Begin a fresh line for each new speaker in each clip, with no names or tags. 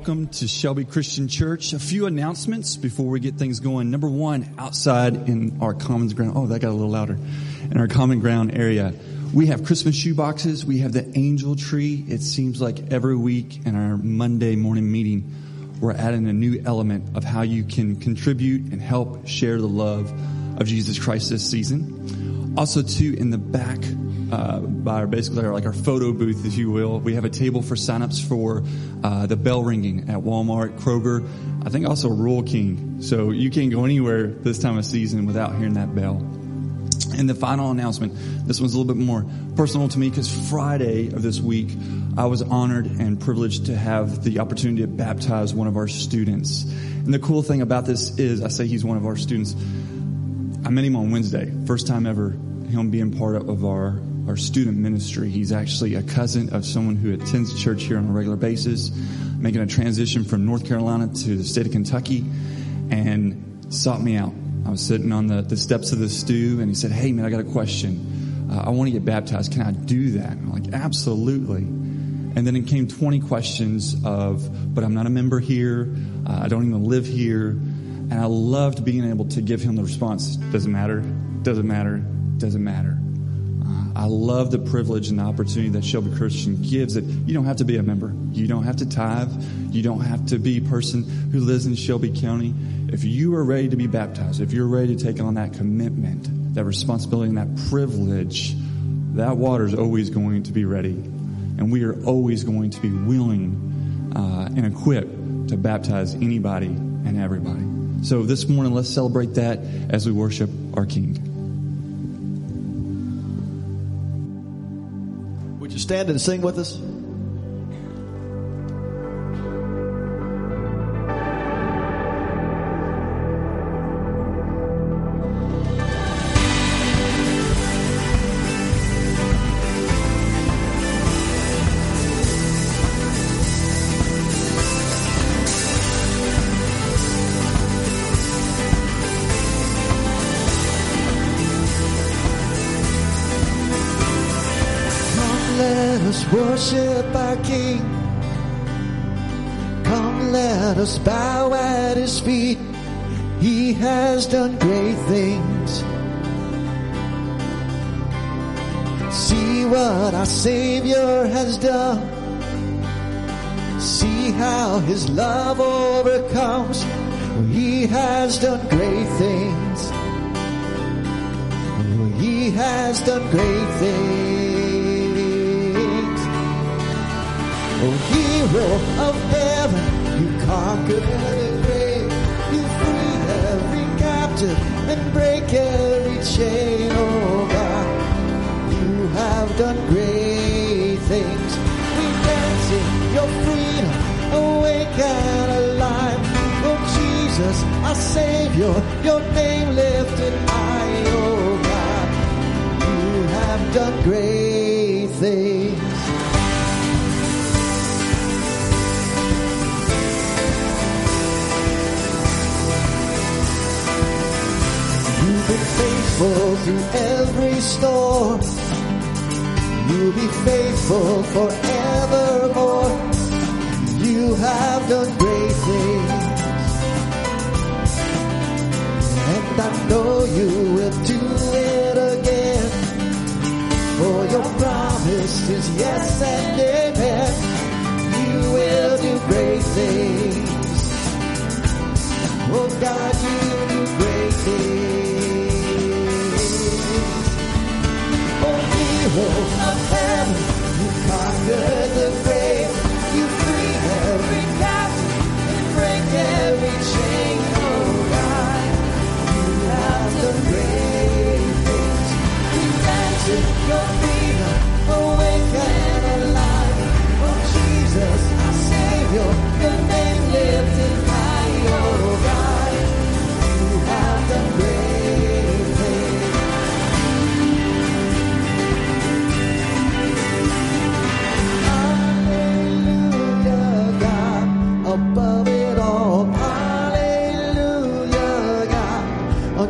welcome to Shelby Christian Church. A few announcements before we get things going. Number one, outside in our commons ground. Oh, that got a little louder. In our common ground area, we have Christmas shoe boxes. We have the angel tree. It seems like every week in our Monday morning meeting, we're adding a new element of how you can contribute and help share the love of Jesus Christ this season. Also, too, in the back uh, by our, basically our, like our photo booth, if you will. We have a table for signups for uh, the bell ringing at Walmart, Kroger, I think also Rural King. So you can't go anywhere this time of season without hearing that bell. And the final announcement, this one's a little bit more personal to me because Friday of this week, I was honored and privileged to have the opportunity to baptize one of our students. And the cool thing about this is, I say he's one of our students. I met him on Wednesday, first time ever him being part of our our student ministry. He's actually a cousin of someone who attends church here on a regular basis, making a transition from North Carolina to the state of Kentucky, and sought me out. I was sitting on the, the steps of the stew, and he said, Hey, man, I got a question. Uh, I want to get baptized. Can I do that? And I'm like, Absolutely. And then it came 20 questions of, but I'm not a member here. Uh, I don't even live here. And I loved being able to give him the response. Doesn't matter. Doesn't matter. Doesn't matter. I love the privilege and the opportunity that Shelby Christian gives that you don't have to be a member. You don't have to tithe. You don't have to be a person who lives in Shelby County. If you are ready to be baptized, if you're ready to take on that commitment, that responsibility and that privilege, that water is always going to be ready. And we are always going to be willing uh, and equipped to baptize anybody and everybody. So this morning, let's celebrate that as we worship our King.
Stand and sing with us? How his love overcomes. He has done great things. He has done great things. Oh, hero of heaven, you conquered the grave. You freed every captive and break every chain. Oh God, you have done great things. We dance in your freedom, awake and alive. Oh Jesus, our Savior, your name lifted high. Oh God, you have done great things. You've been faithful through every storm. You'll be faithful forevermore. You have done great things. And I know you will do it again. For your promise is yes and amen. You will do great things. Oh God, you do great things. Oh hero of heaven. You conquered the grave. Your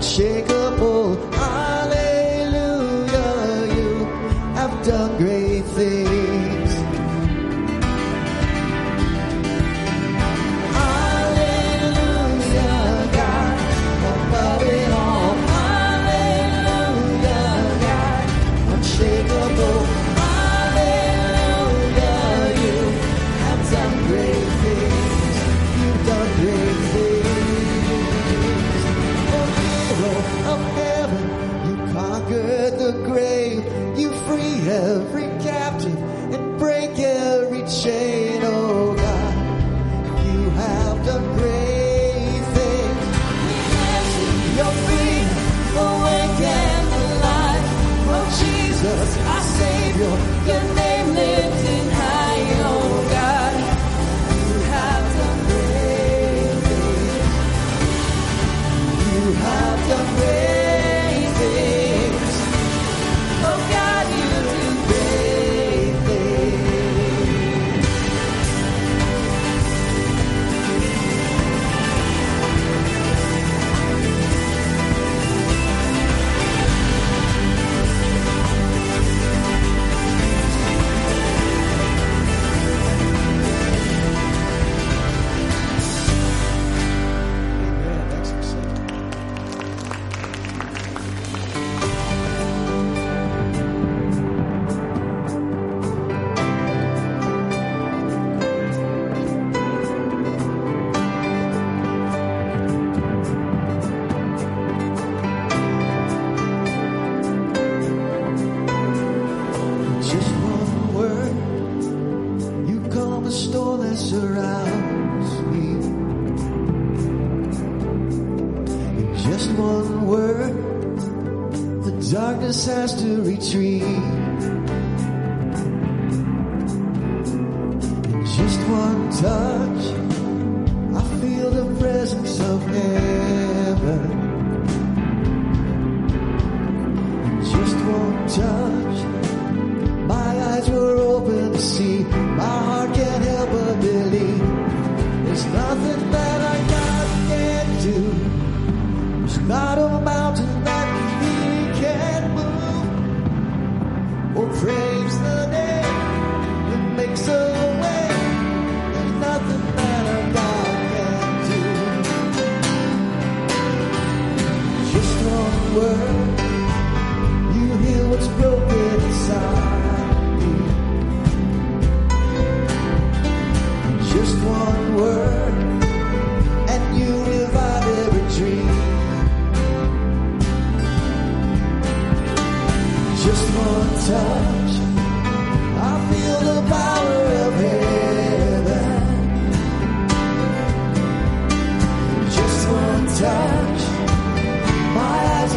unshakable.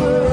over.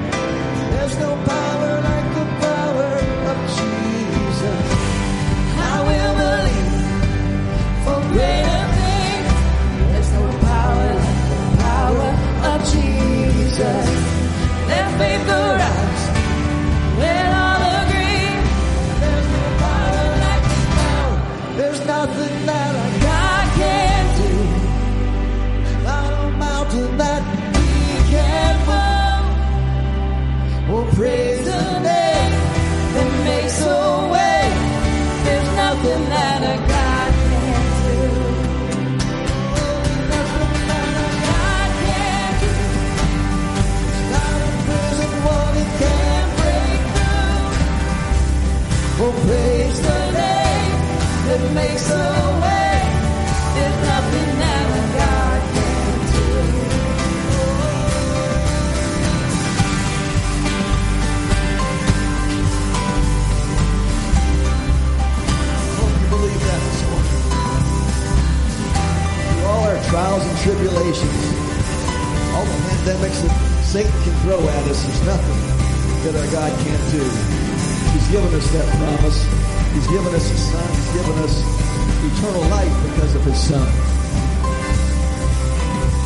We'll praise the name that makes a way. There's nothing that a God can't do. I Hope you believe that this morning. Through all our trials and tribulations, all the pandemics that Satan can throw at us, there's nothing that our God can't do. He's given us that promise. He's given us His Son. He's given us eternal life because of His Son.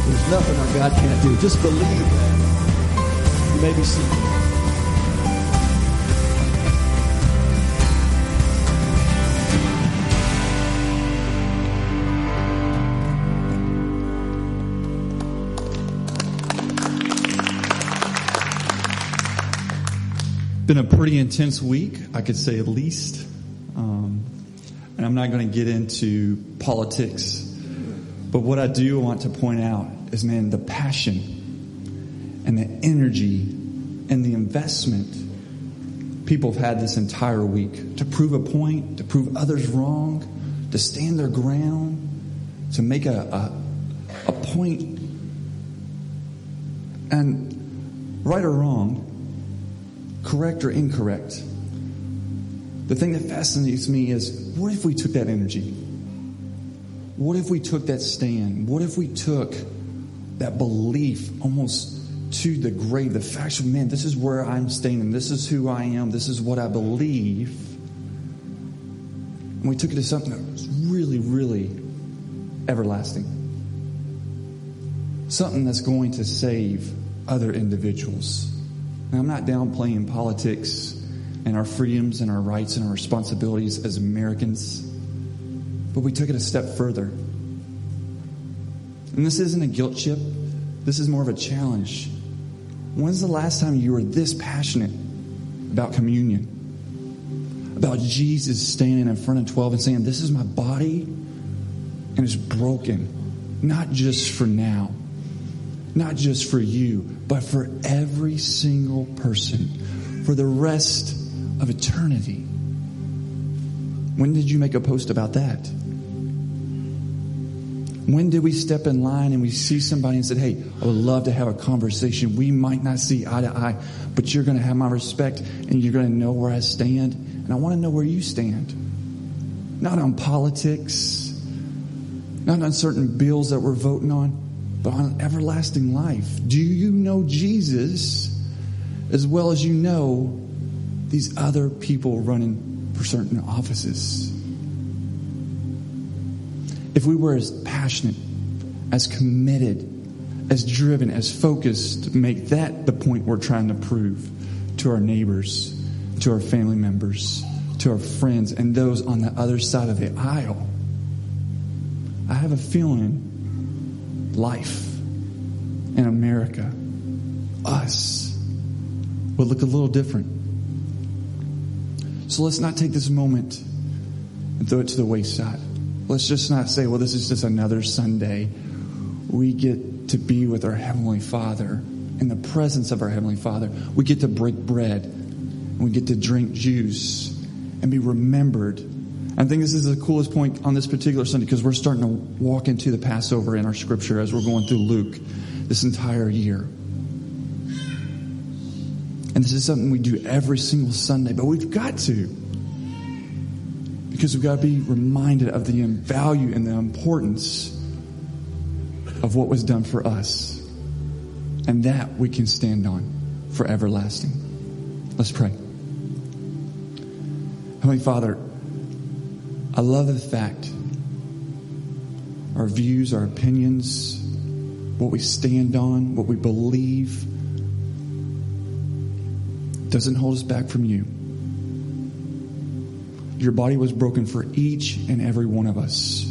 There's nothing our God can't do. Just believe that. You may be seated.
Been a pretty intense week, I could say at least. Um, and I'm not going to get into politics. But what I do want to point out is, man, the passion and the energy and the investment people have had this entire week to prove a point, to prove others wrong, to stand their ground, to make a, a, a point. And right or wrong, correct or incorrect, the thing that fascinates me is what if we took that energy? What if we took that stand? What if we took that belief almost to the grave, the fact of, man, this is where I'm standing, this is who I am, this is what I believe. And we took it to something that was really, really everlasting. Something that's going to save other individuals. Now, I'm not downplaying politics and our freedoms and our rights and our responsibilities as Americans, but we took it a step further. And this isn't a guilt trip, this is more of a challenge. When's the last time you were this passionate about communion? About Jesus standing in front of 12 and saying, This is my body and it's broken, not just for now, not just for you, but for every single person, for the rest of eternity. When did you make a post about that? When did we step in line and we see somebody and said, Hey, I would love to have a conversation. We might not see eye to eye, but you're going to have my respect and you're going to know where I stand. And I want to know where you stand. Not on politics, not on certain bills that we're voting on, but on everlasting life. Do you know Jesus as well as you know these other people running for certain offices? If we were as passionate, as committed, as driven, as focused to make that the point we're trying to prove to our neighbors, to our family members, to our friends, and those on the other side of the aisle, I have a feeling life in America, us, would look a little different. So let's not take this moment and throw it to the wayside. Let's just not say, well, this is just another Sunday. We get to be with our Heavenly Father in the presence of our Heavenly Father. We get to break bread. And we get to drink juice and be remembered. I think this is the coolest point on this particular Sunday because we're starting to walk into the Passover in our scripture as we're going through Luke this entire year. And this is something we do every single Sunday, but we've got to because we've got to be reminded of the value and the importance of what was done for us. And that we can stand on for everlasting. Let's pray. Heavenly Father, I love the fact our views, our opinions, what we stand on, what we believe, doesn't hold us back from you. Your body was broken for each and every one of us.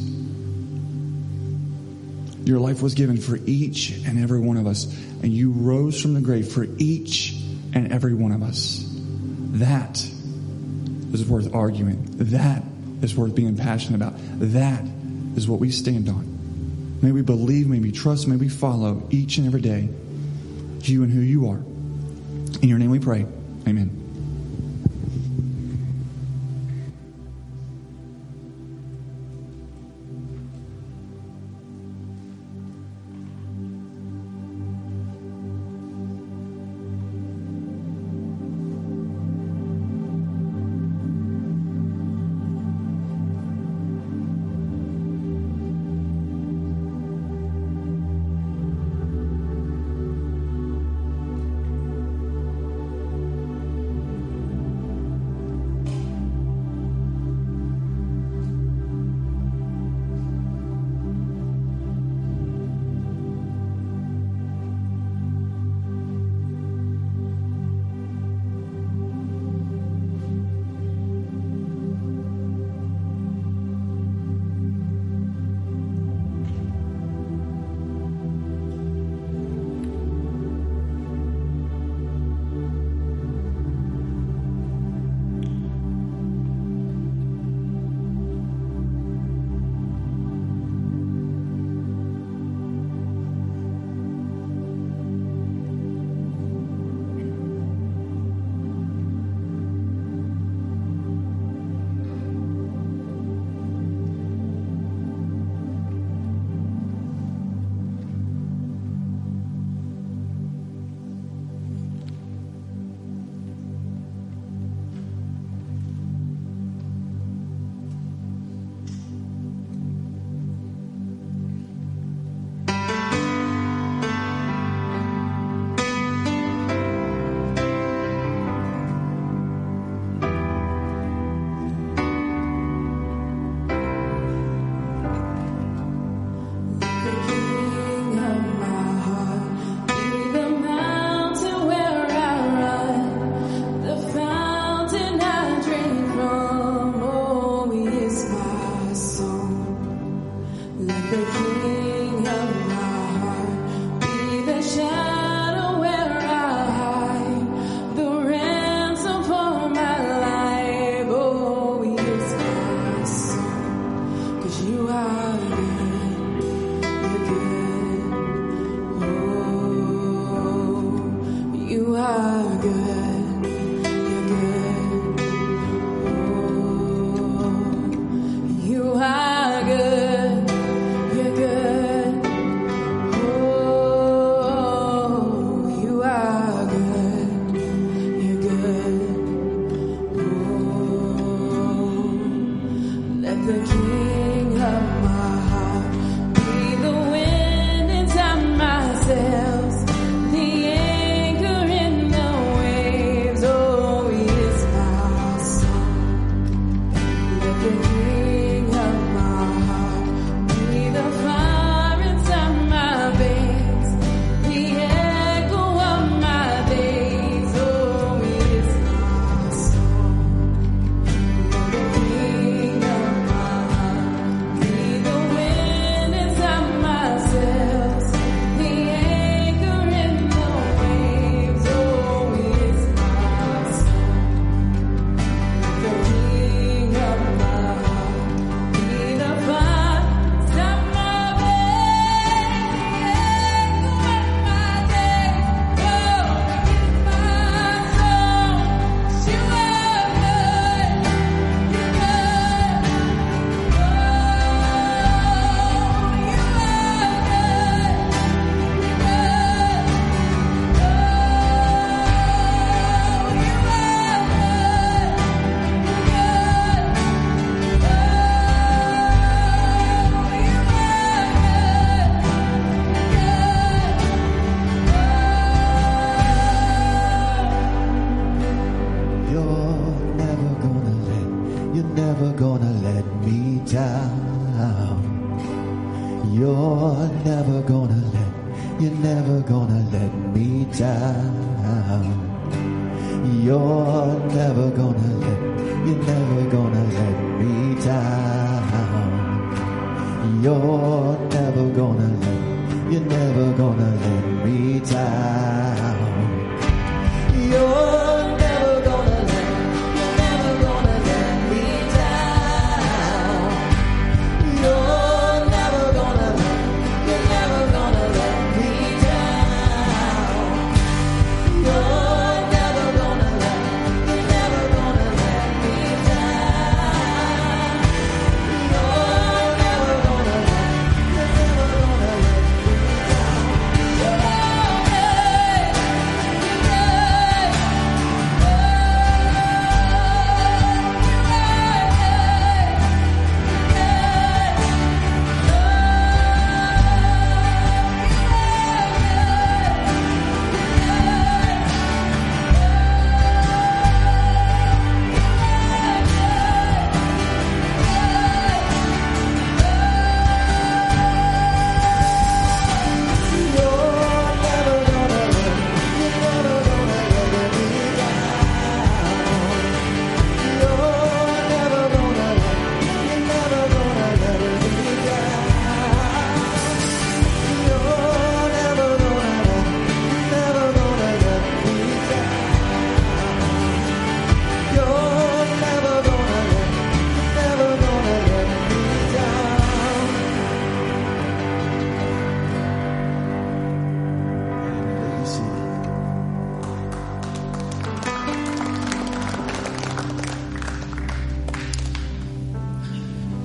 Your life was given for each and every one of us, and you rose from the grave for each and every one of us. That is worth arguing. That is worth being passionate about. That is what we stand on. May we believe, may we trust, may we follow each and every day you and who you are. In your name we pray. Amen.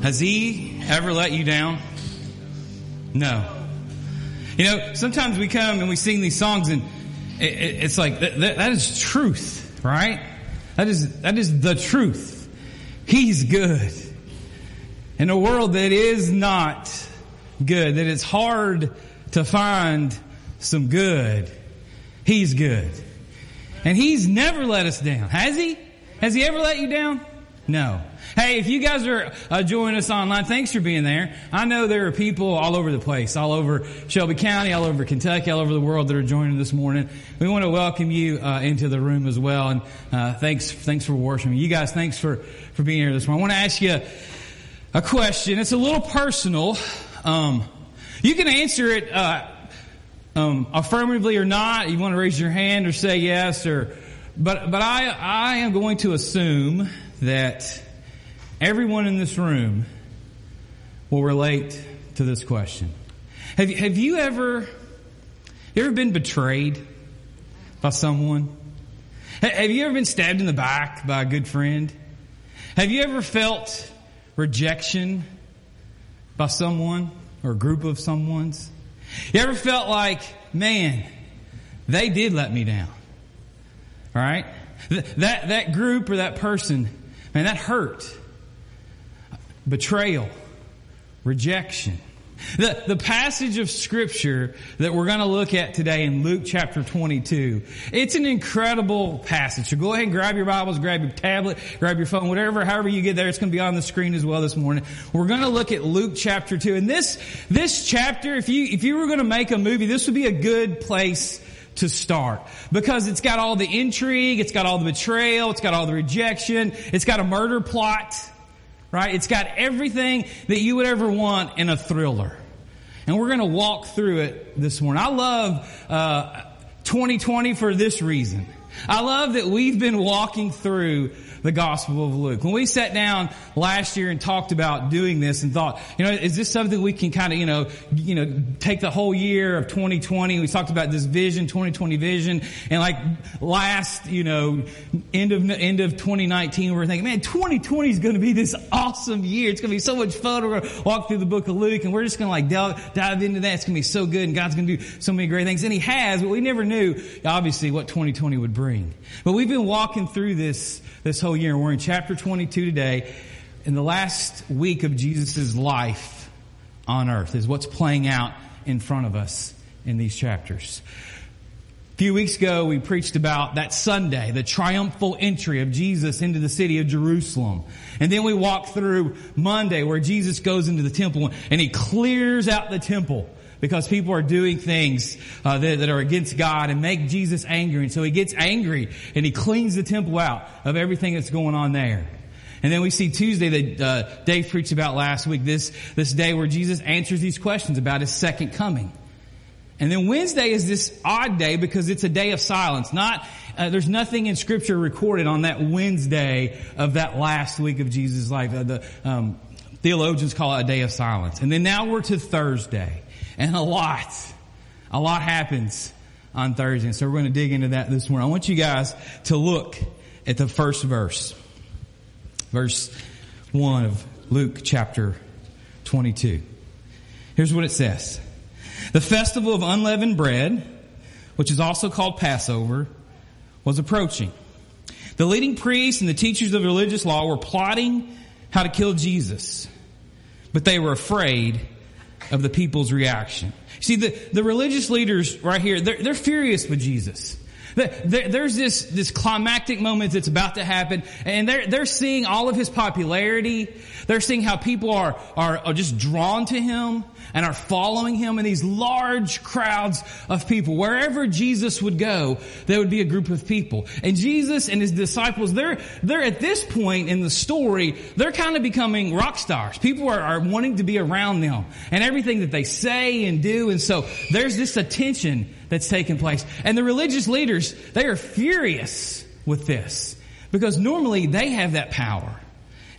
Has he ever let you down? No. You know, sometimes we come and we sing these songs and it, it, it's like, that is truth, right? That is, that is the truth. He's good. In a world that is not good, that it's hard to find some good, He's good. And He's never let us down. Has He? Has He ever let you down? No. Hey, if you guys are uh, joining us online, thanks for being there. I know there are people all over the place, all over Shelby County, all over Kentucky, all over the world that are joining this morning. We want to welcome you uh, into the room as well, and uh, thanks, thanks for worshiping. You guys, thanks for for being here this morning. I want to ask you a question. It's a little personal. Um, you can answer it uh, um, affirmatively or not. You want to raise your hand or say yes, or but but I I am going to assume that everyone in this room will relate to this question. Have you, have you ever you ever been betrayed by someone? Have you ever been stabbed in the back by a good friend? Have you ever felt rejection by someone or a group of someone's? You ever felt like, man, they did let me down? All right? That, that group or that person, man, that hurt. Betrayal. Rejection. The, the passage of scripture that we're going to look at today in Luke chapter 22, it's an incredible passage. So go ahead and grab your Bibles, grab your tablet, grab your phone, whatever, however you get there, it's going to be on the screen as well this morning. We're going to look at Luke chapter 2. And this, this chapter, if you, if you were going to make a movie, this would be a good place to start because it's got all the intrigue, it's got all the betrayal, it's got all the rejection, it's got a murder plot, right? It's got everything that you would ever want in a thriller. And we're going to walk through it this morning. I love uh, 2020 for this reason. I love that we've been walking through the Gospel of Luke. When we sat down last year and talked about doing this and thought, you know, is this something we can kind of, you know, you know, take the whole year of 2020? We talked about this vision, 2020 vision, and like last, you know, end of end of 2019, we were thinking, man, 2020 is going to be this awesome year. It's going to be so much fun. We're going to walk through the book of Luke, and we're just going to like delve, dive into that. It's going to be so good, and God's going to do so many great things, and He has. But we never knew, obviously, what 2020 would bring. But we've been walking through this this whole year. We're in chapter 22 today. In the last week of Jesus' life on earth is what's playing out in front of us in these chapters. A few weeks ago, we preached about that Sunday, the triumphal entry of Jesus into the city of Jerusalem. And then we walked through Monday where Jesus goes into the temple and he clears out the temple because people are doing things uh, that, that, are against God and make Jesus angry. And so he gets angry and he cleans the temple out of everything that's going on there. And then we see Tuesday that uh, Dave preached about last week, this, this day where Jesus answers these questions about his second coming. And then Wednesday is this odd day because it's a day of silence. Not, uh, there's nothing in scripture recorded on that Wednesday of that last week of Jesus' life. Uh, the um, theologians call it a day of silence. And then now we're to Thursday. And a lot, a lot happens on Thursday. And so we're going to dig into that this morning. I want you guys to look at the first verse. Verse 1 of Luke chapter 22. Here's what it says. The festival of unleavened bread, which is also called Passover, was approaching. The leading priests and the teachers of religious law were plotting how to kill Jesus, but they were afraid of the people's reaction. See, the, the religious leaders right here, they're, they're furious with Jesus. There's this, this climactic moment that's about to happen, and they're, they're seeing all of his popularity. They're seeing how people are, are, are just drawn to him and are following him in these large crowds of people. Wherever Jesus would go, there would be a group of people. And Jesus and his disciples, they're, they're at this point in the story, they're kind of becoming rock stars. People are, are wanting to be around them and everything that they say and do. And so there's this attention that's taking place. And the religious leaders, they are furious with this because normally they have that power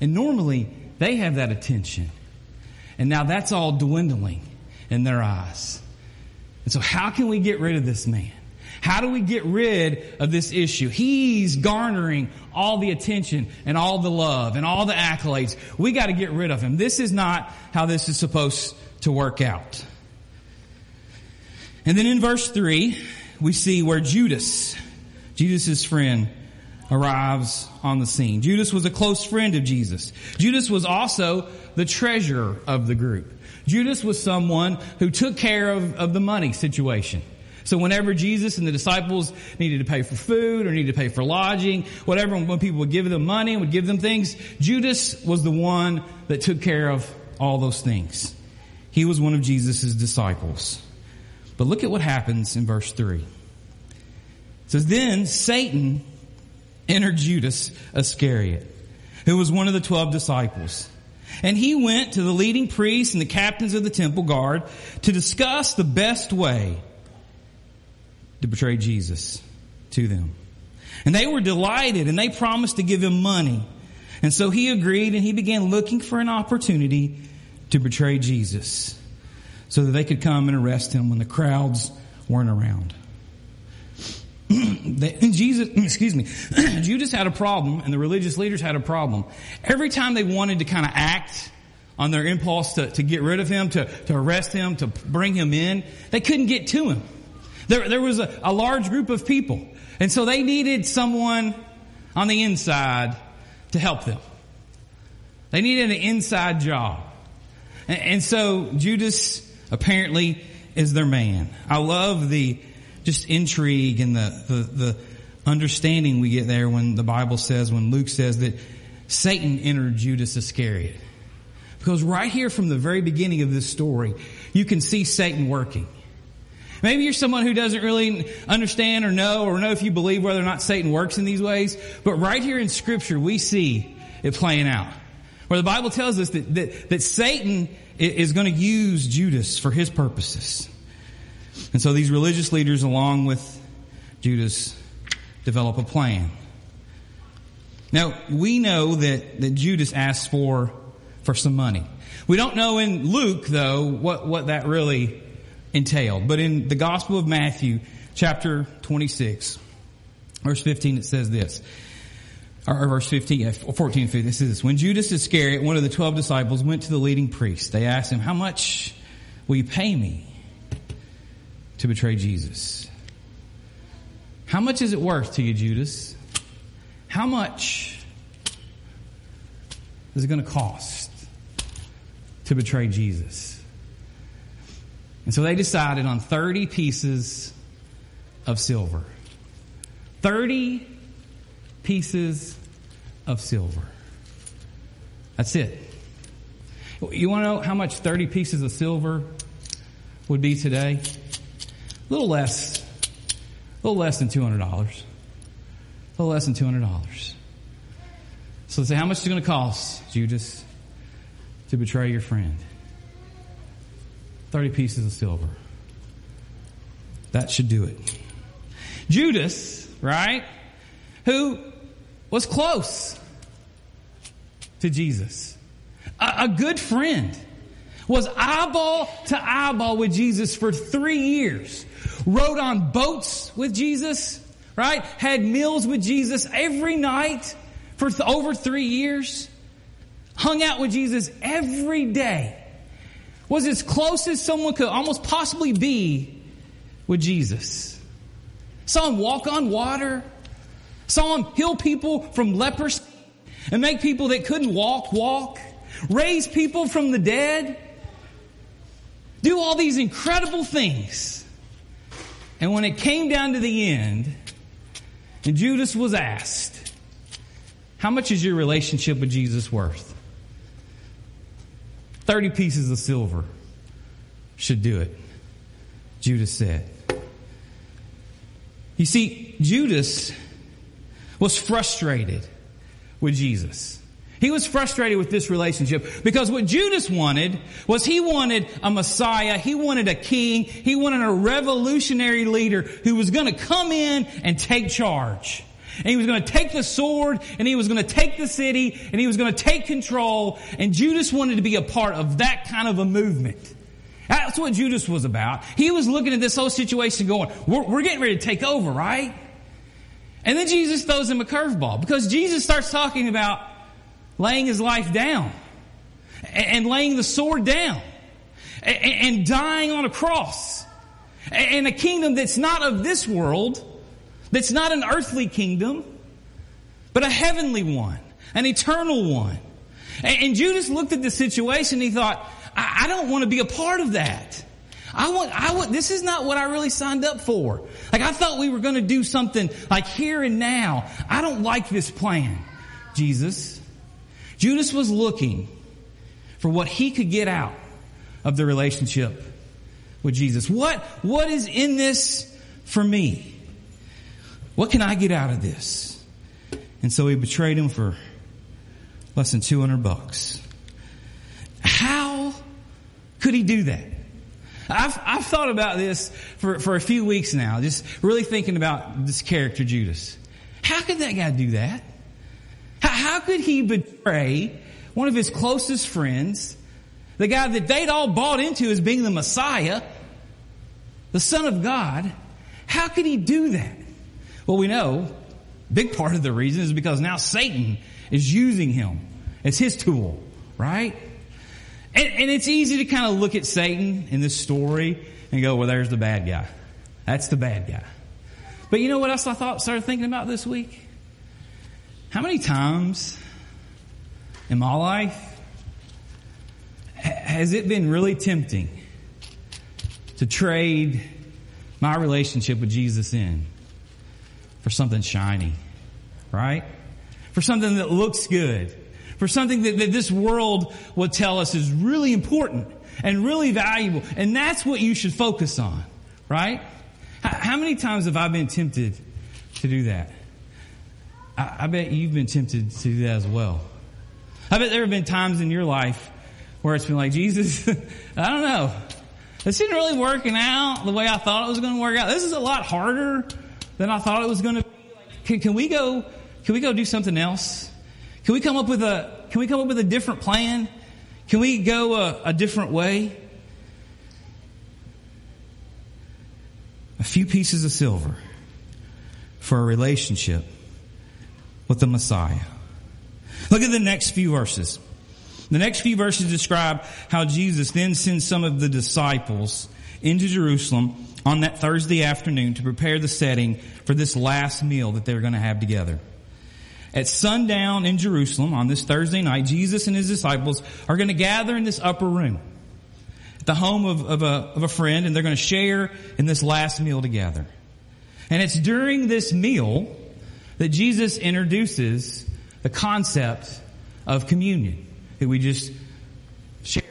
and normally they have that attention. And now that's all dwindling in their eyes. And so how can we get rid of this man? How do we get rid of this issue? He's garnering all the attention and all the love and all the accolades. We got to get rid of him. This is not how this is supposed to work out. And then in verse 3, we see where Judas, Judas' friend, arrives on the scene. Judas was a close friend of Jesus. Judas was also the treasurer of the group. Judas was someone who took care of, of the money situation. So whenever Jesus and the disciples needed to pay for food or needed to pay for lodging, whatever, when people would give them money and would give them things, Judas was the one that took care of all those things. He was one of Jesus' disciples. But look at what happens in verse 3. It says, Then Satan entered Judas Iscariot, who was one of the twelve disciples. And he went to the leading priests and the captains of the temple guard to discuss the best way to betray Jesus to them. And they were delighted and they promised to give him money. And so he agreed and he began looking for an opportunity to betray Jesus so that they could come and arrest him when the crowds weren't around. Jesus, excuse me, Judas had a problem and the religious leaders had a problem. Every time they wanted to kind of act on their impulse to, to get rid of him, to, to arrest him, to bring him in, they couldn't get to him. There, there was a, a large group of people. And so they needed someone on the inside to help them. They needed an inside job. And, and so Judas apparently is their man. I love the just intrigue and the, the, the understanding we get there when the Bible says, when Luke says that Satan entered Judas Iscariot. Because right here from the very beginning of this story, you can see Satan working. Maybe you're someone who doesn't really understand or know or know if you believe whether or not Satan works in these ways. But right here in scripture, we see it playing out. Where the Bible tells us that, that, that Satan is going to use Judas for his purposes. And so these religious leaders, along with Judas, develop a plan. Now, we know that, that Judas asked for, for some money. We don't know in Luke, though, what, what that really entailed. But in the Gospel of Matthew, chapter 26, verse 15, it says this or verse 15, 14 15, this is this. When Judas Iscariot, one of the 12 disciples, went to the leading priest, they asked him, how much will you pay me to betray Jesus? How much is it worth to you, Judas? How much is it going to cost to betray Jesus? And so they decided on 30 pieces of silver. 30 pieces of silver. That's it. You want to know how much 30 pieces of silver would be today? A little less, a little less than $200. A little less than $200. So say, how much is it going to cost, Judas, to betray your friend? 30 pieces of silver. That should do it. Judas, right? Who was close to Jesus. A, a, good friend. Was eyeball to eyeball with Jesus for three years. Rode on boats with Jesus, right? Had meals with Jesus every night for th- over three years. Hung out with Jesus every day. Was as close as someone could almost possibly be with Jesus. Saw him walk on water. Saw him heal people from leprosy and make people that couldn't walk walk. Raise people from the dead. Do all these incredible things. And when it came down to the end, and Judas was asked, How much is your relationship with Jesus worth? 30 pieces of silver should do it, Judas said. You see, Judas was frustrated with Jesus. He was frustrated with this relationship because what Judas wanted was he wanted a Messiah, he wanted a king, he wanted a revolutionary leader who was going to come in and take charge. And he was going to take the sword and he was going to take the city and he was going to take control and Judas wanted to be a part of that kind of a movement. That's what Judas was about. He was looking at this whole situation going, we're, we're getting ready to take over, right? And then Jesus throws him a curveball because Jesus starts talking about laying his life down and laying the sword down and dying on a cross and a kingdom that's not of this world, that's not an earthly kingdom, but a heavenly one, an eternal one. And Judas looked at the situation he thought, I don't want to be a part of that. I want, I want, this is not what I really signed up for. Like I thought we were going to do something like here and now. I don't like this plan, Jesus. Judas was looking for what he could get out of the relationship with Jesus. What, what is in this for me? What can I get out of this? And so he betrayed him for less than 200 bucks. How could he do that? I've, I've thought about this for, for a few weeks now, just really thinking about this character, Judas. How could that guy do that? How, how could he betray one of his closest friends, the guy that they'd all bought into as being the Messiah, the Son of God? How could he do that? Well, we know big part of the reason is because now Satan is using him as his tool, right? And, and it's easy to kind of look at Satan in this story and go, well, there's the bad guy. That's the bad guy. But you know what else I thought, started thinking about this week? How many times in my life has it been really tempting to trade my relationship with Jesus in for something shiny, right? For something that looks good, for something that, that this world will tell us is really important and really valuable. And that's what you should focus on, right? How, many times have I been tempted to do that? I, I bet you've been tempted to do that as well. I bet there have been times in your life where it's been like, Jesus, I don't know. This isn't really working out the way I thought it was going to work out. This is a lot harder than I thought it was going to be. Can, can we go, can we go do something else? Can we come up with a, can we come up with a different plan? Can we go a, a different way? A few pieces of silver for a relationship with the Messiah. Look at the next few verses. The next few verses describe how Jesus then sends some of the disciples into Jerusalem on that Thursday afternoon to prepare the setting for this last meal that they're going to have together. At sundown in Jerusalem on this Thursday night, Jesus and his disciples are going to gather in this upper room at the home of, of, a, of a friend and they're going to share in this last meal together. And it's during this meal that Jesus introduces the concept of communion that we just shared.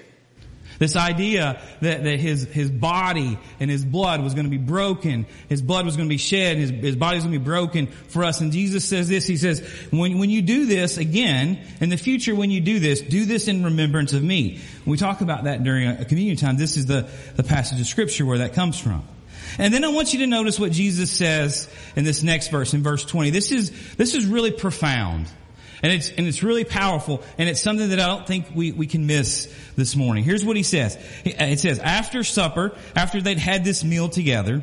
This idea that, that his, his body and his blood was going to be broken. His blood was going to be shed. His, his body was going to be broken for us. And Jesus says this. He says, when, when you do this again, in the future when you do this, do this in remembrance of me. We talk about that during a communion time, this is the, the passage of scripture where that comes from. And then I want you to notice what Jesus says in this next verse, in verse 20. This is, this is really profound. And it's, and it's really powerful, and it's something that I don't think we, we can miss this morning. Here's what he says. Uh, it says, after supper, after they'd had this meal together,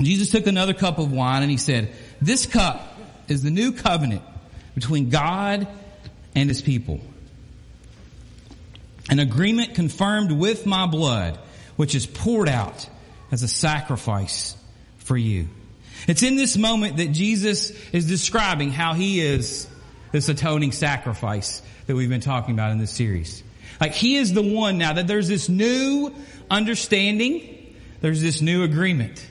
Jesus took another cup of wine and he said, this cup is the new covenant between God and his people. An agreement confirmed with my blood, which is poured out as a sacrifice for you. It's in this moment that Jesus is describing how he is this atoning sacrifice that we've been talking about in this series. Like he is the one now that there's this new understanding, there's this new agreement,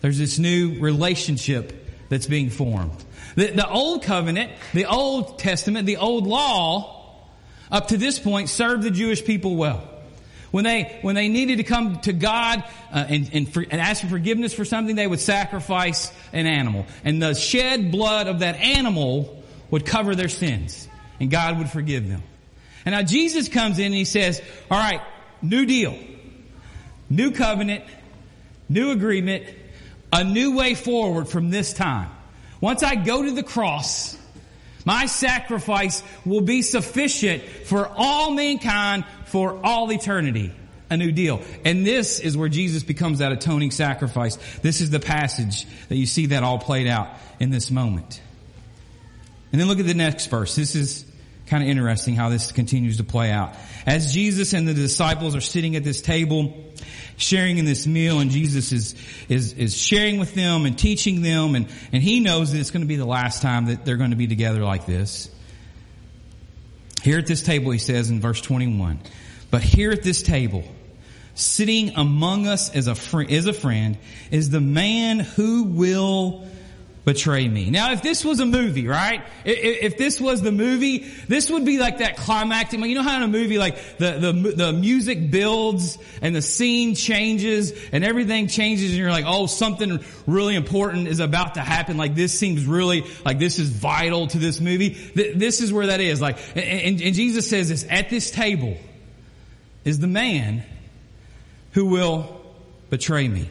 there's this new relationship that's being formed. The, the old covenant, the old testament, the old law, up to this point served the Jewish people well. When they, when they needed to come to God uh, and, and, for, and ask for forgiveness for something, they would sacrifice an animal. And the shed blood of that animal would cover their sins. And God would forgive them. And now Jesus comes in and he says, all right, new deal. New covenant, new agreement, a new way forward from this time. Once I go to the cross, my sacrifice will be sufficient for all mankind for all eternity. A new deal. And this is where Jesus becomes that atoning sacrifice. This is the passage that you see that all played out in this moment. And then look at the next verse. This is kind of interesting how this continues to play out. As Jesus and the disciples are sitting at this table, sharing in this meal, and Jesus is, is, is sharing with them and teaching them, and, and he knows that it's going to be the last time that they're going to be together like this. Here at this table, he says in verse 21, but here at this table, sitting among us as a friend, as a friend, is the man who will betray me. Now, if this was a movie, right? If, this was the movie, this would be like that climactic. You know how in a movie, like the, the, the music builds and the scene changes and everything changes and you're like, oh, something really important is about to happen. Like this seems really, like this is vital to this movie. This is where that is. Like, and, and Jesus says this, at this table, is the man who will betray me.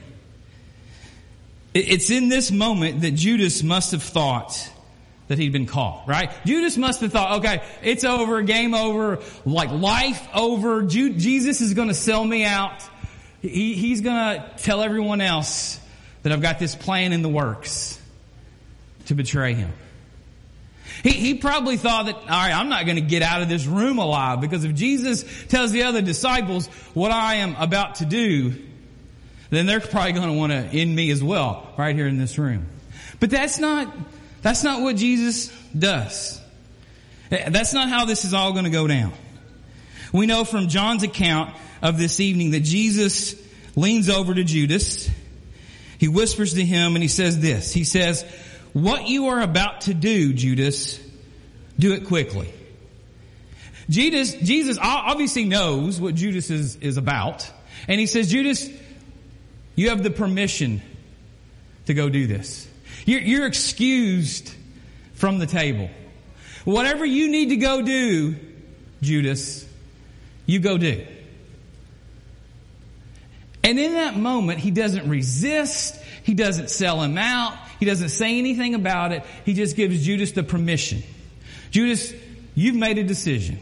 It's in this moment that Judas must have thought that he'd been caught, right? Judas must have thought, okay, it's over, game over, like life over. Jesus is going to sell me out. He, he's going to tell everyone else that I've got this plan in the works to betray him. He, he probably thought that, all right, I'm not going to get out of this room alive because if Jesus tells the other disciples what I am about to do, then they're probably going to want to end me as well right here in this room. But that's not, that's not what Jesus does. That's not how this is all going to go down. We know from John's account of this evening that Jesus leans over to Judas. He whispers to him and he says this. He says, what you are about to do, Judas, do it quickly. Jesus, Jesus obviously knows what Judas is, is about. And he says, Judas, you have the permission to go do this. You're, you're excused from the table. Whatever you need to go do, Judas, you go do. And in that moment, he doesn't resist. He doesn't sell him out. He doesn't say anything about it. He just gives Judas the permission. Judas, you've made a decision.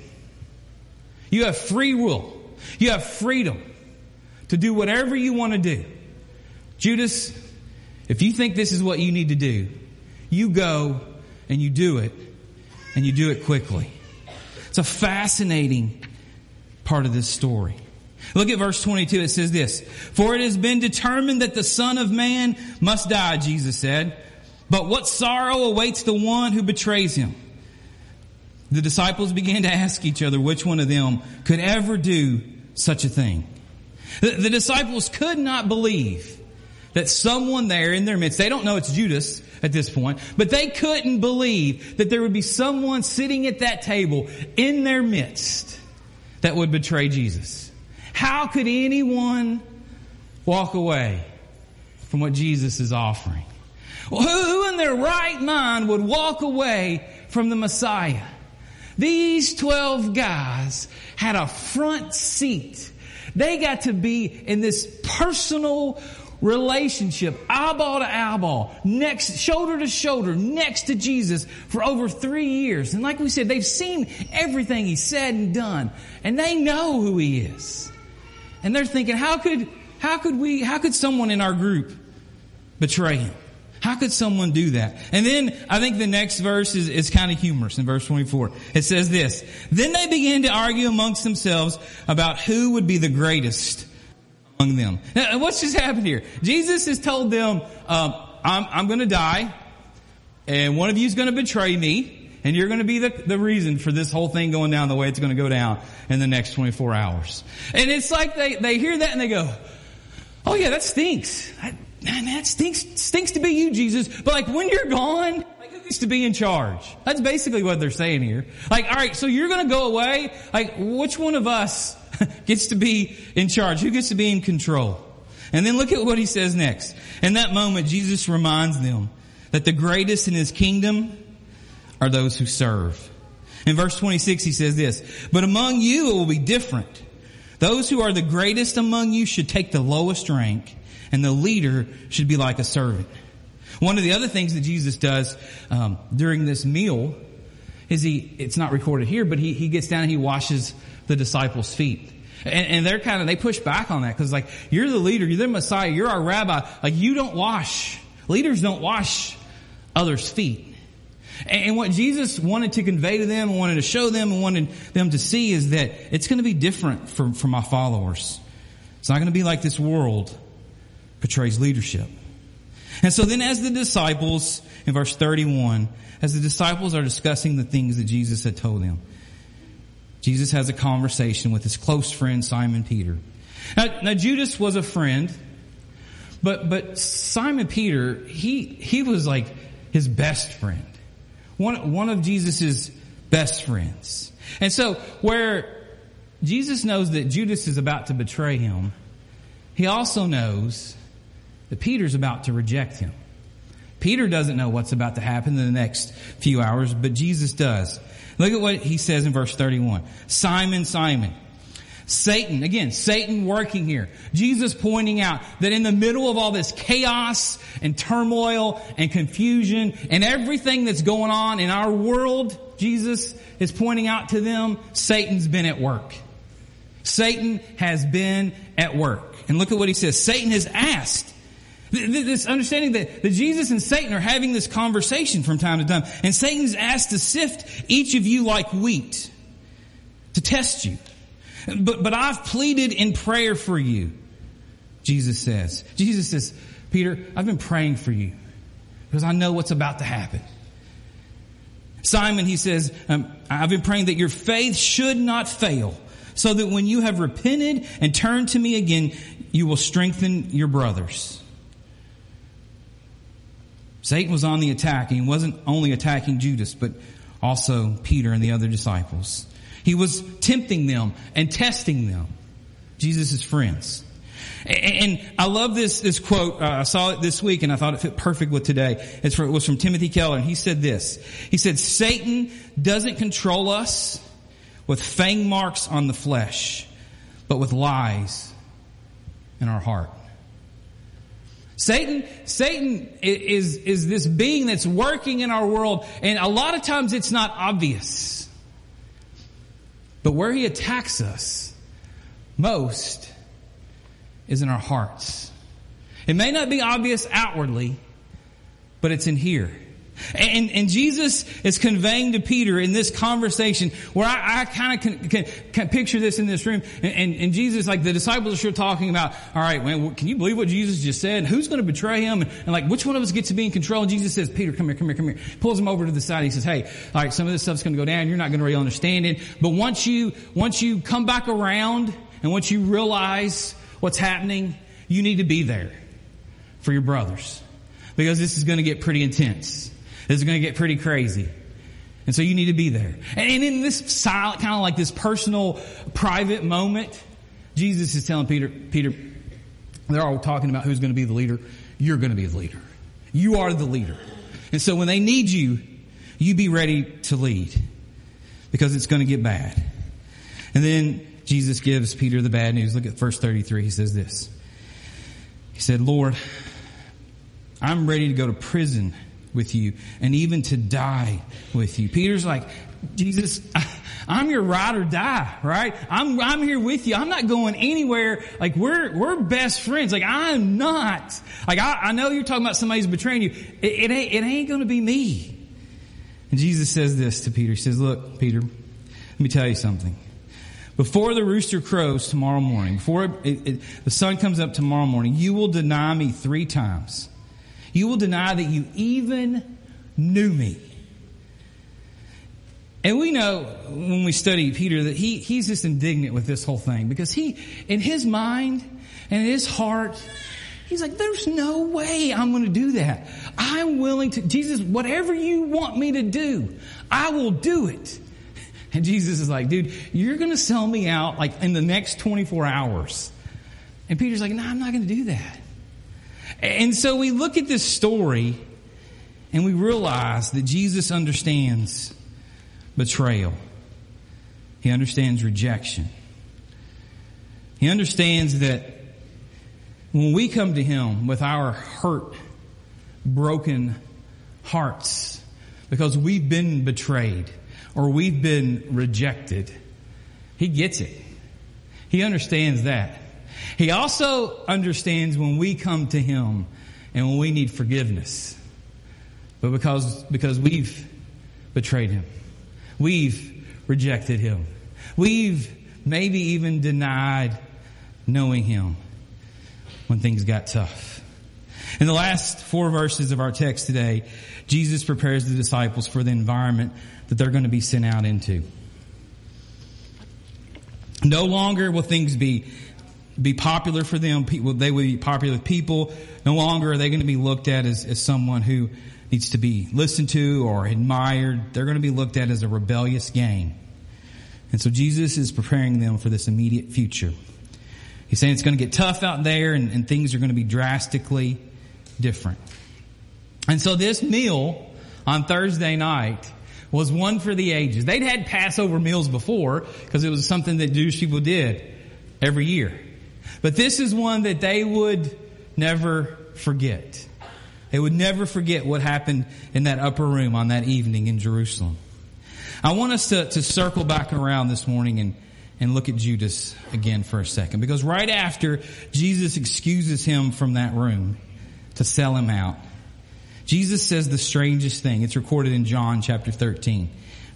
You have free will. You have freedom to do whatever you want to do. Judas, if you think this is what you need to do, you go and you do it and you do it quickly. It's a fascinating part of this story. Look at verse 22. It says this, For it has been determined that the Son of Man must die, Jesus said. But what sorrow awaits the one who betrays him? The disciples began to ask each other which one of them could ever do such a thing. The, the disciples could not believe that someone there in their midst, they don't know it's Judas at this point, but they couldn't believe that there would be someone sitting at that table in their midst that would betray Jesus. How could anyone walk away from what Jesus is offering? Well, who in their right mind would walk away from the Messiah? These 12 guys had a front seat. They got to be in this personal relationship, eyeball to eyeball, next, shoulder to shoulder, next to Jesus for over three years. And like we said, they've seen everything he said and done, and they know who he is. And they're thinking, how could, how could we, how could someone in our group betray him? How could someone do that? And then I think the next verse is, is kind of humorous in verse 24. It says this, Then they began to argue amongst themselves about who would be the greatest among them. Now, what's just happened here? Jesus has told them, um, I'm, I'm going to die, and one of you is going to betray me, and you're going to be the, the reason for this whole thing going down the way it's going to go down in the next 24 hours. And it's like they, they hear that and they go, oh yeah, that stinks. That, man, that stinks, stinks to be you, Jesus. But like when you're gone, like who gets to be in charge? That's basically what they're saying here. Like, alright, so you're going to go away? Like, which one of us gets to be in charge? Who gets to be in control? And then look at what he says next. In that moment, Jesus reminds them that the greatest in his kingdom are those who serve. In verse 26, he says this, but among you it will be different. Those who are the greatest among you should take the lowest rank and the leader should be like a servant. One of the other things that Jesus does um, during this meal is he, it's not recorded here, but he, he gets down and he washes the disciples' feet. And, and they're kind of, they push back on that because like, you're the leader, you're the Messiah, you're our rabbi. Like, you don't wash. Leaders don't wash others' feet. And, what Jesus wanted to convey to them, and wanted to show them, and wanted them to see is that it's going to be different for, for my followers. It's not going to be like this world portrays leadership. And so then as the disciples, in verse 31, as the disciples are discussing the things that Jesus had told them, Jesus has a conversation with his close friend Simon Peter. Now, now Judas was a friend, but, but Simon Peter, he, he was like his best friend. One, one of Jesus' best friends. And so where Jesus knows that Judas is about to betray him, he also knows that Peter's about to reject him. Peter doesn't know what's about to happen in the next few hours, but Jesus does. Look at what he says in verse 31. Simon, Simon. Satan, again, Satan working here. Jesus pointing out that in the middle of all this chaos and turmoil and confusion and everything that's going on in our world, Jesus is pointing out to them, Satan's been at work. Satan has been at work. And look at what he says. Satan has asked this understanding that, that Jesus and Satan are having this conversation from time to time. And Satan's asked to sift each of you like wheat to test you. But, but I've pleaded in prayer for you, Jesus says. Jesus says, Peter, I've been praying for you because I know what's about to happen. Simon, he says, um, I've been praying that your faith should not fail so that when you have repented and turned to me again, you will strengthen your brothers. Satan was on the attack, and he wasn't only attacking Judas, but also Peter and the other disciples. He was tempting them and testing them. Jesus' friends. And I love this, this quote. Uh, I saw it this week and I thought it fit perfect with today. It's from, it was from Timothy Keller and he said this. He said, Satan doesn't control us with fang marks on the flesh, but with lies in our heart. Satan, Satan is, is this being that's working in our world, and a lot of times it's not obvious. But where he attacks us most is in our hearts. It may not be obvious outwardly, but it's in here. And, and Jesus is conveying to Peter in this conversation where I, I kind of can, can, can, picture this in this room. And, and, and, Jesus, like the disciples are talking about, all right, man, can you believe what Jesus just said? Who's going to betray him? And, and, like, which one of us gets to be in control? And Jesus says, Peter, come here, come here, come here. Pulls him over to the side. He says, hey, all right, some of this stuff's going to go down. You're not going to really understand it. But once you, once you come back around and once you realize what's happening, you need to be there for your brothers because this is going to get pretty intense. This is going to get pretty crazy. And so you need to be there. And in this silent, kind of like this personal, private moment, Jesus is telling Peter, Peter, they're all talking about who's going to be the leader. You're going to be the leader. You are the leader. And so when they need you, you be ready to lead because it's going to get bad. And then Jesus gives Peter the bad news. Look at verse 33. He says this. He said, Lord, I'm ready to go to prison with you and even to die with you. Peter's like, Jesus, I'm your ride or die, right? I'm, I'm here with you. I'm not going anywhere. Like we're, we're best friends. Like I'm not. Like I, I know you're talking about somebody's betraying you. It, it ain't, it ain't going to be me. And Jesus says this to Peter. He says, look, Peter, let me tell you something. Before the rooster crows tomorrow morning, before it, it, the sun comes up tomorrow morning, you will deny me three times. You will deny that you even knew me. And we know when we study Peter that he, he's just indignant with this whole thing because he, in his mind and in his heart, he's like, there's no way I'm going to do that. I'm willing to, Jesus, whatever you want me to do, I will do it. And Jesus is like, dude, you're going to sell me out like in the next 24 hours. And Peter's like, no, I'm not going to do that. And so we look at this story and we realize that Jesus understands betrayal. He understands rejection. He understands that when we come to Him with our hurt, broken hearts, because we've been betrayed or we've been rejected, He gets it. He understands that. He also understands when we come to Him and when we need forgiveness. But because, because we've betrayed Him. We've rejected Him. We've maybe even denied knowing Him when things got tough. In the last four verses of our text today, Jesus prepares the disciples for the environment that they're going to be sent out into. No longer will things be be popular for them. People, they would be popular with people. No longer are they going to be looked at as, as someone who needs to be listened to or admired. They're going to be looked at as a rebellious gang. And so Jesus is preparing them for this immediate future. He's saying it's going to get tough out there and, and things are going to be drastically different. And so this meal on Thursday night was one for the ages. They'd had Passover meals before because it was something that Jewish people did every year. But this is one that they would never forget. They would never forget what happened in that upper room on that evening in Jerusalem. I want us to, to circle back around this morning and, and look at Judas again for a second. Because right after Jesus excuses him from that room to sell him out, Jesus says the strangest thing. It's recorded in John chapter 13,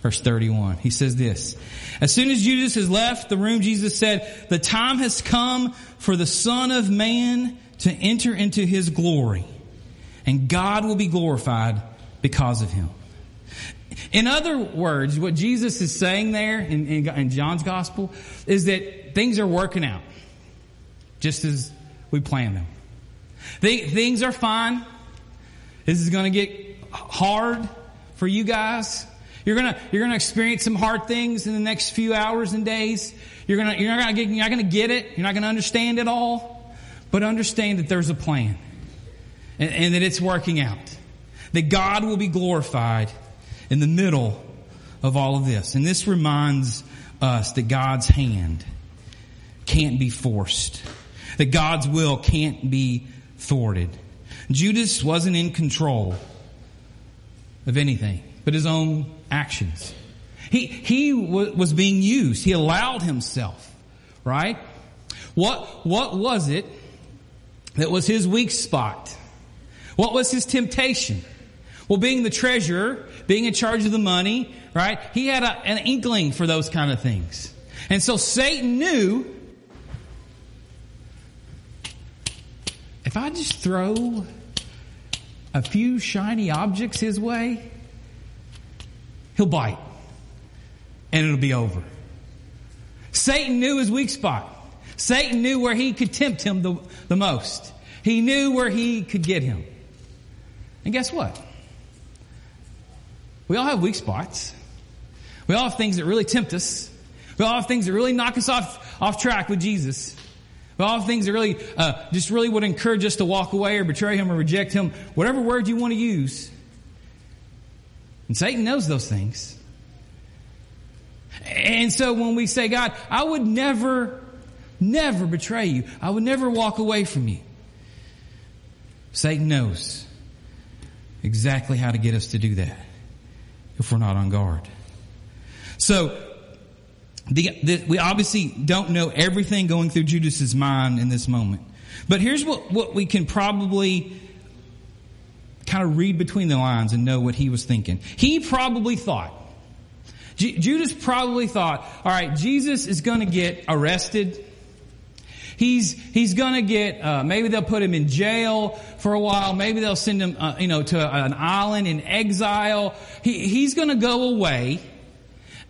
verse 31. He says this. As soon as Judas has left the room, Jesus said, the time has come for the Son of Man to enter into his glory and God will be glorified because of him. In other words, what Jesus is saying there in, in, in, John's gospel is that things are working out just as we plan them. Things are fine. This is going to get hard for you guys. You're gonna you're gonna experience some hard things in the next few hours and days. You're gonna you're not gonna get, you're not gonna get it. You're not gonna understand it all, but understand that there's a plan and, and that it's working out. That God will be glorified in the middle of all of this. And this reminds us that God's hand can't be forced. That God's will can't be thwarted. Judas wasn't in control of anything but his own actions. He, he w- was being used. He allowed himself, right? What, what was it that was his weak spot? What was his temptation? Well, being the treasurer, being in charge of the money, right? He had a, an inkling for those kind of things. And so Satan knew if I just throw a few shiny objects his way, he'll bite and it'll be over. Satan knew his weak spot. Satan knew where he could tempt him the, the most. He knew where he could get him. And guess what? We all have weak spots. We all have things that really tempt us. We all have things that really knock us off, off track with Jesus. We all have things that really, uh, just really would encourage us to walk away or betray Him or reject Him, whatever word you want to use. And Satan knows those things. And so when we say, God, I would never, never betray you. I would never walk away from you. Satan knows exactly how to get us to do that if we're not on guard. So, the, the, we obviously don't know everything going through Judas's mind in this moment. But here's what, what we can probably kind of read between the lines and know what he was thinking. He probably thought, J- Judas probably thought, all right, Jesus is going to get arrested. He's he's going to get uh, maybe they'll put him in jail for a while. Maybe they'll send him uh, you know to an island in exile. He, he's going to go away,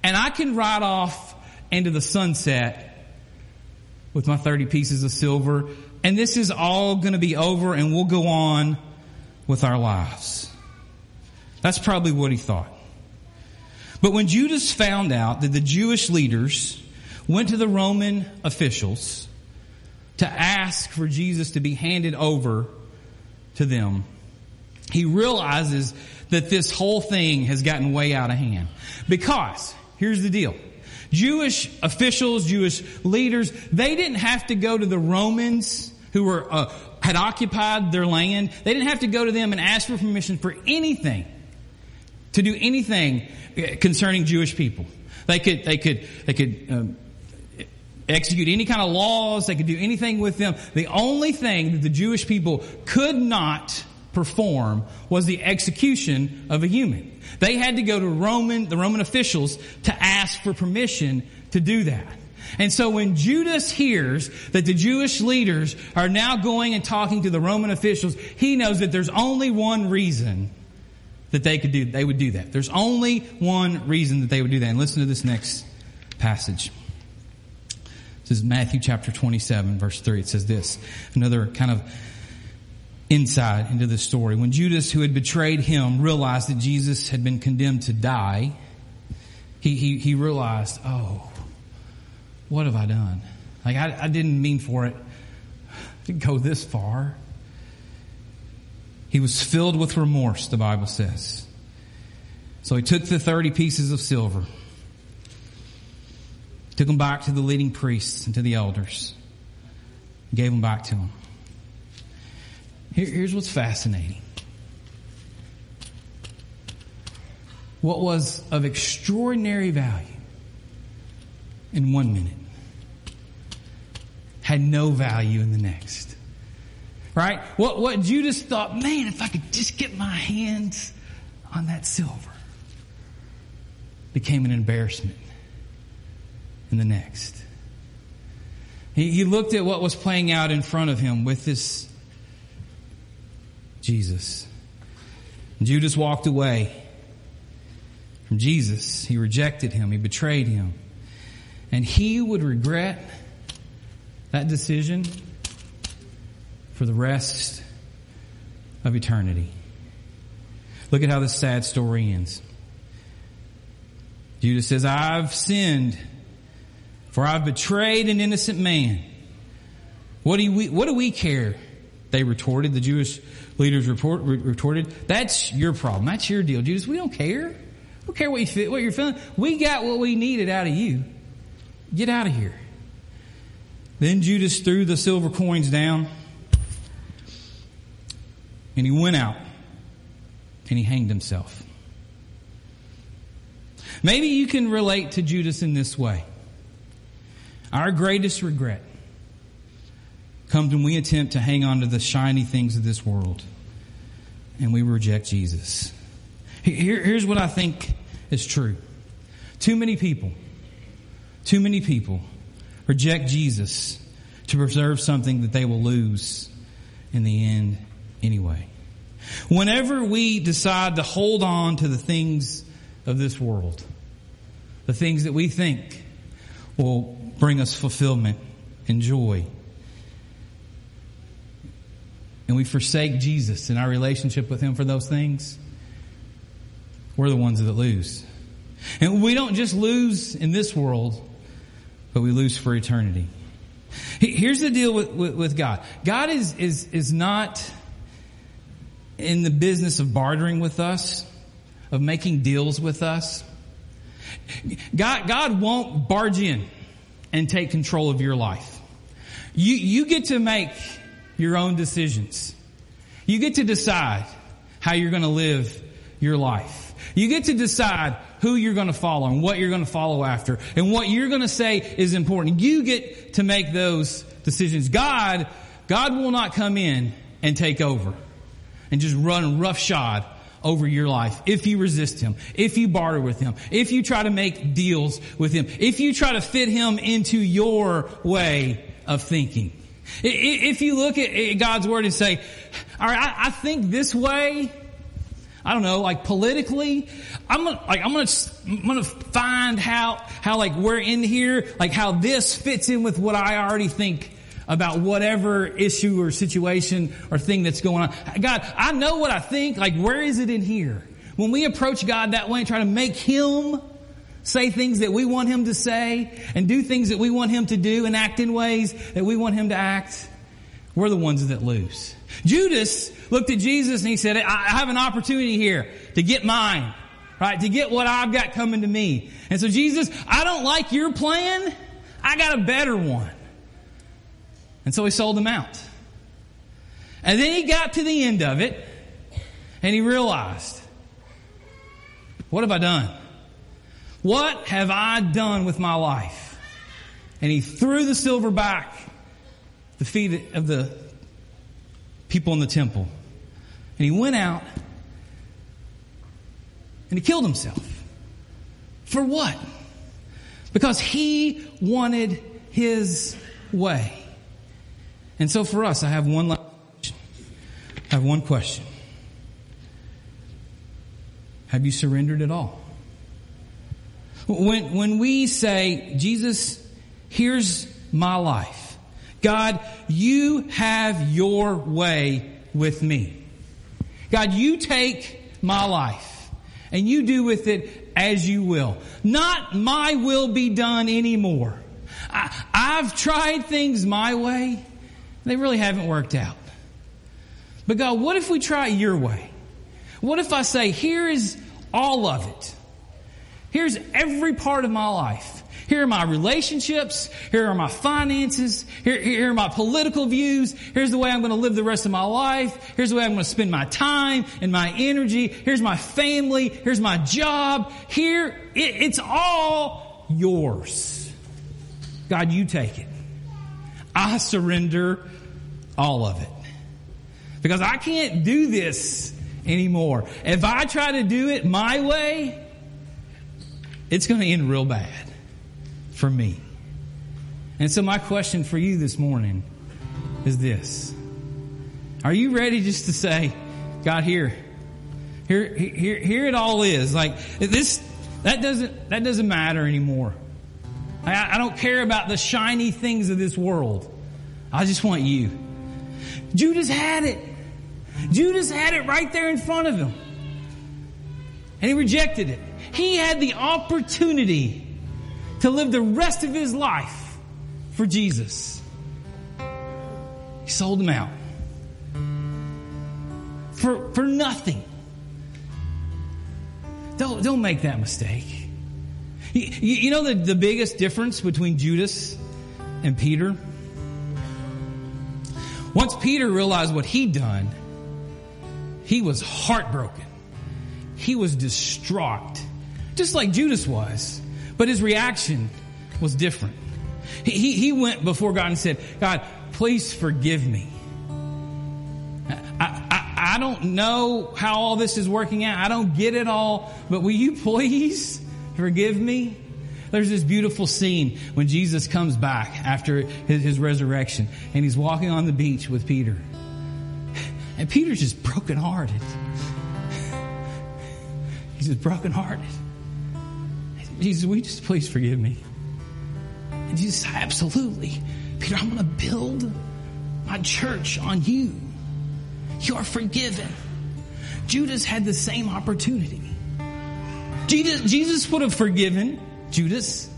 and I can ride off into the sunset with my thirty pieces of silver, and this is all going to be over, and we'll go on with our lives. That's probably what he thought. But when Judas found out that the Jewish leaders went to the Roman officials to ask for Jesus to be handed over to them, he realizes that this whole thing has gotten way out of hand. Because, here's the deal. Jewish officials, Jewish leaders, they didn't have to go to the Romans who were, uh, had occupied their land. They didn't have to go to them and ask for permission for anything to do anything concerning Jewish people. They could, they could, they could um, execute any kind of laws. They could do anything with them. The only thing that the Jewish people could not perform was the execution of a human. They had to go to Roman, the Roman officials to ask for permission to do that. And so when Judas hears that the Jewish leaders are now going and talking to the Roman officials, he knows that there's only one reason that they could do, they would do that. There's only one reason that they would do that. And listen to this next passage. This is Matthew chapter 27 verse 3. It says this. Another kind of insight into the story. When Judas, who had betrayed him, realized that Jesus had been condemned to die, he, he, he realized, oh, what have I done? Like, I, I didn't mean for it to go this far. He was filled with remorse, the Bible says. So he took the 30 pieces of silver, took them back to the leading priests and to the elders, gave them back to them. Here, here's what's fascinating. What was of extraordinary value in one minute had no value in the next. Right? What, what Judas thought, man, if I could just get my hands on that silver, became an embarrassment in the next. He, he looked at what was playing out in front of him with this Jesus. Judas walked away from Jesus. He rejected him. He betrayed him. And he would regret that decision for the rest of eternity. Look at how this sad story ends. Judas says, I've sinned, for I've betrayed an innocent man. What do we, what do we care? They retorted, the Jewish leaders report, retorted, that's your problem. That's your deal. Judas, we don't care. We don't care what you what you're feeling. We got what we needed out of you. Get out of here. Then Judas threw the silver coins down and he went out and he hanged himself. Maybe you can relate to Judas in this way. Our greatest regret comes when we attempt to hang on to the shiny things of this world and we reject Jesus. Here, here's what I think is true. Too many people, too many people reject Jesus to preserve something that they will lose in the end anyway. Whenever we decide to hold on to the things of this world, the things that we think will bring us fulfillment and joy, and we forsake Jesus and our relationship with Him for those things, we're the ones that lose. And we don't just lose in this world, but we lose for eternity. Here's the deal with, with, with, God. God is, is, is not in the business of bartering with us, of making deals with us. God, God won't barge in and take control of your life. You, you get to make your own decisions. You get to decide how you're going to live your life. You get to decide who you're going to follow and what you're going to follow after and what you're going to say is important. You get to make those decisions. God, God will not come in and take over and just run roughshod over your life if you resist him, if you barter with him, if you try to make deals with him, if you try to fit him into your way of thinking. If you look at God's word and say, all right, I think this way, I don't know, like politically, I'm gonna, like, I'm gonna, I'm gonna find how, how like we're in here, like how this fits in with what I already think about whatever issue or situation or thing that's going on. God, I know what I think, like where is it in here? When we approach God that way and try to make Him say things that we want Him to say and do things that we want Him to do and act in ways that we want Him to act, we're the ones that lose. Judas looked at Jesus and he said, I have an opportunity here to get mine, right? To get what I've got coming to me. And so Jesus, I don't like your plan. I got a better one. And so he sold him out. And then he got to the end of it and he realized, what have I done? What have I done with my life? And he threw the silver back the feet of the people in the temple. And he went out and he killed himself. For what? Because he wanted his way. And so for us, I have one last question. I have one question. Have you surrendered at all? When, when we say, Jesus, here's my life. God, you have your way with me. God, you take my life and you do with it as you will. Not my will be done anymore. I, I've tried things my way. They really haven't worked out. But God, what if we try your way? What if I say, here is all of it? Here's every part of my life. Here are my relationships. Here are my finances. Here, here are my political views. Here's the way I'm going to live the rest of my life. Here's the way I'm going to spend my time and my energy. Here's my family. Here's my job. Here, it, it's all yours. God, you take it. I surrender all of it. Because I can't do this anymore. If I try to do it my way, it's going to end real bad for me. And so my question for you this morning is this. Are you ready just to say, God, here, here, here, here it all is. Like this, that doesn't, that doesn't matter anymore. I, I don't care about the shiny things of this world. I just want you. Judas had it. Judas had it right there in front of him. And he rejected it. He had the opportunity to live the rest of his life for Jesus. He sold him out for, for nothing. Don't, don't make that mistake. You, you know the, the biggest difference between Judas and Peter? Once Peter realized what he'd done, he was heartbroken. He was distraught, just like Judas was. But his reaction was different. He, he went before God and said, God, please forgive me. I, I, I don't know how all this is working out. I don't get it all, but will you please forgive me? There's this beautiful scene when Jesus comes back after his, his resurrection and he's walking on the beach with Peter. And Peter's just brokenhearted. He's just brokenhearted. Jesus, will you just please forgive me? And Jesus absolutely. Peter, I'm going to build my church on you. You are forgiven. Judas had the same opportunity. Jesus, Jesus would have forgiven Judas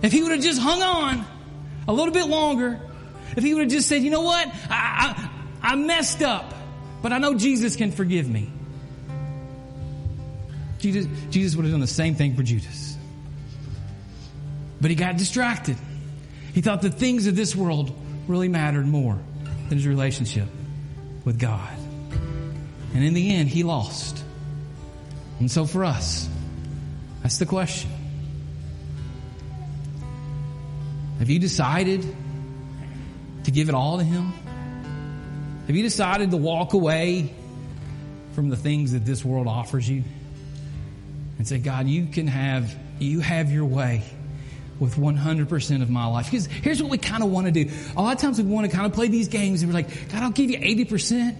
if he would have just hung on a little bit longer. If he would have just said, you know what? I, I, I messed up, but I know Jesus can forgive me. Jesus, Jesus would have done the same thing for Judas. But he got distracted. He thought the things of this world really mattered more than his relationship with God. And in the end, he lost. And so for us, that's the question. Have you decided to give it all to Him? Have you decided to walk away from the things that this world offers you and say, God, you can have, you have your way with 100% of my life. Because here's what we kind of want to do. A lot of times we want to kind of play these games and we're like, God, I'll give you 80%.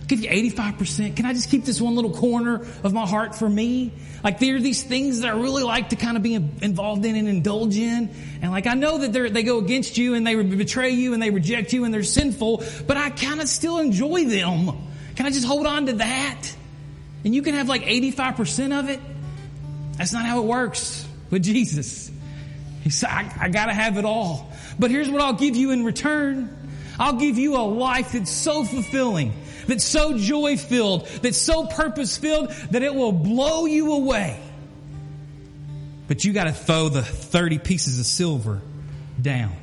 I'll give you 85%. Can I just keep this one little corner of my heart for me? Like there are these things that I really like to kind of be involved in and indulge in. And like I know that they go against you and they betray you and they reject you and they're sinful, but I kind of still enjoy them. Can I just hold on to that? And you can have like 85% of it. That's not how it works with Jesus. He said, I, I gotta have it all. But here's what I'll give you in return. I'll give you a life that's so fulfilling, that's so joy filled, that's so purpose filled that it will blow you away. But you gotta throw the 30 pieces of silver down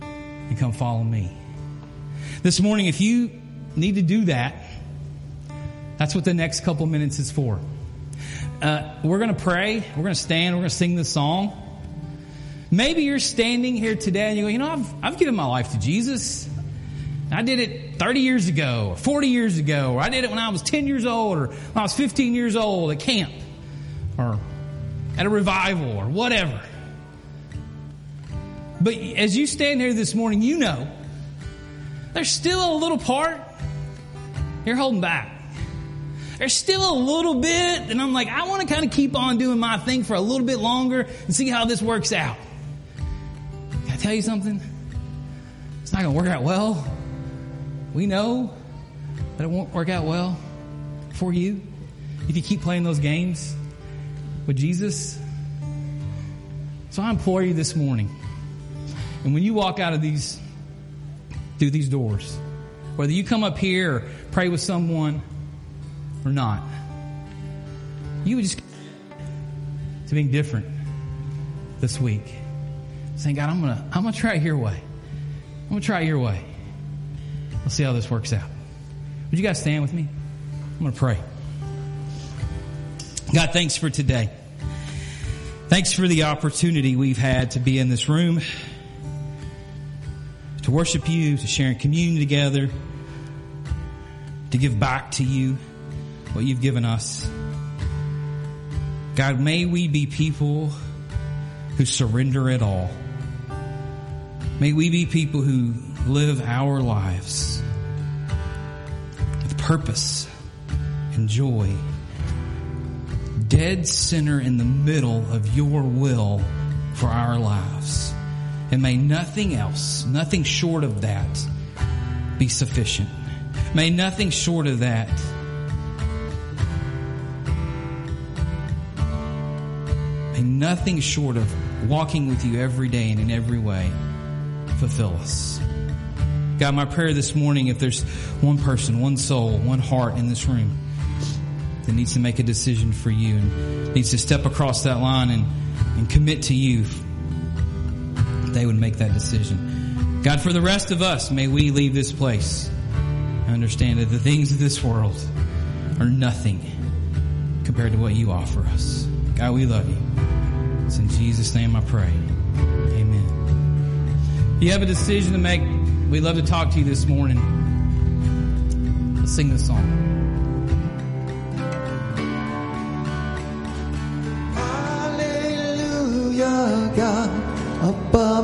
and come follow me. This morning, if you need to do that, that's what the next couple minutes is for. Uh, we're going to pray. We're going to stand. We're going to sing the song. Maybe you're standing here today and you go, you know, I've, I've given my life to Jesus. I did it 30 years ago, or 40 years ago, or I did it when I was 10 years old, or when I was 15 years old at camp, or at a revival, or whatever. But as you stand here this morning, you know there's still a little part you're holding back. There's still a little bit, and I'm like, I want to kind of keep on doing my thing for a little bit longer and see how this works out Can I tell you something? It's not going to work out well. We know that it won't work out well for you if you keep playing those games with Jesus. So I implore you this morning, and when you walk out of these, through these doors, whether you come up here or pray with someone or not, you would just to being different this week saying, God, I'm gonna, I'm gonna try your way. I'm gonna try your way. We'll see how this works out. Would you guys stand with me? I'm gonna pray. God, thanks for today. Thanks for the opportunity we've had to be in this room, to worship you, to share in communion together, to give back to you what you've given us. God, may we be people who surrender it all. May we be people who live our lives with purpose and joy. Dead center in the middle of your will for our lives. And may nothing else, nothing short of that be sufficient. May nothing short of that may nothing short of walking with you every day and in every way fulfill us. God, my prayer this morning, if there's one person, one soul, one heart in this room that needs to make a decision for you and needs to step across that line and, and commit to you, they would make that decision. God, for the rest of us, may we leave this place and understand that the things of this world are nothing compared to what you offer us. God, we love you. It's in Jesus' name I pray. Amen. If you have a decision to make, we'd love to talk to you this morning. Let's sing this song.
Hallelujah, God, above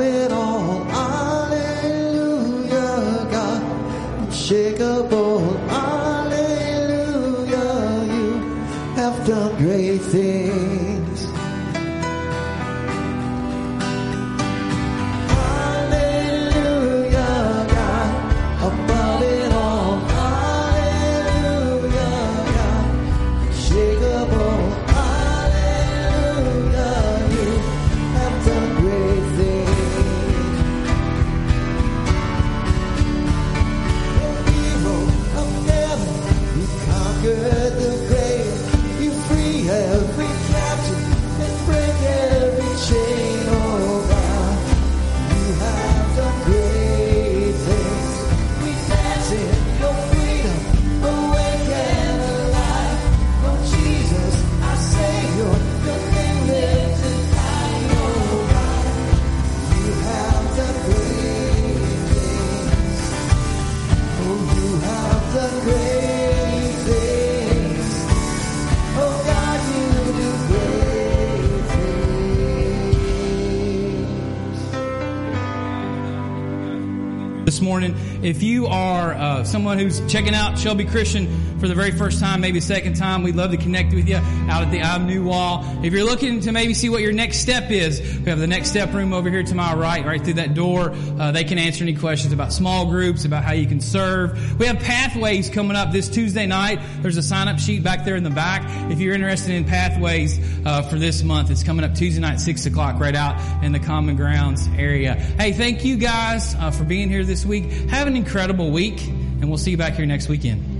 If you are uh, someone who's checking out Shelby Christian for the very first time, maybe second time, we'd love to connect with you out at the New Wall. If you're looking to maybe see what your next step is, we have the next step room over here to my right, right through that door. Uh, they can answer any questions about small groups, about how you can serve. We have pathways coming up this Tuesday night. There's a sign up sheet back there in the back. If you're interested in pathways uh, for this month, it's coming up Tuesday night, six o'clock, right out in the Common Grounds area. Hey, thank you guys uh, for being here this week. Have an incredible week, and we'll see you back here next weekend.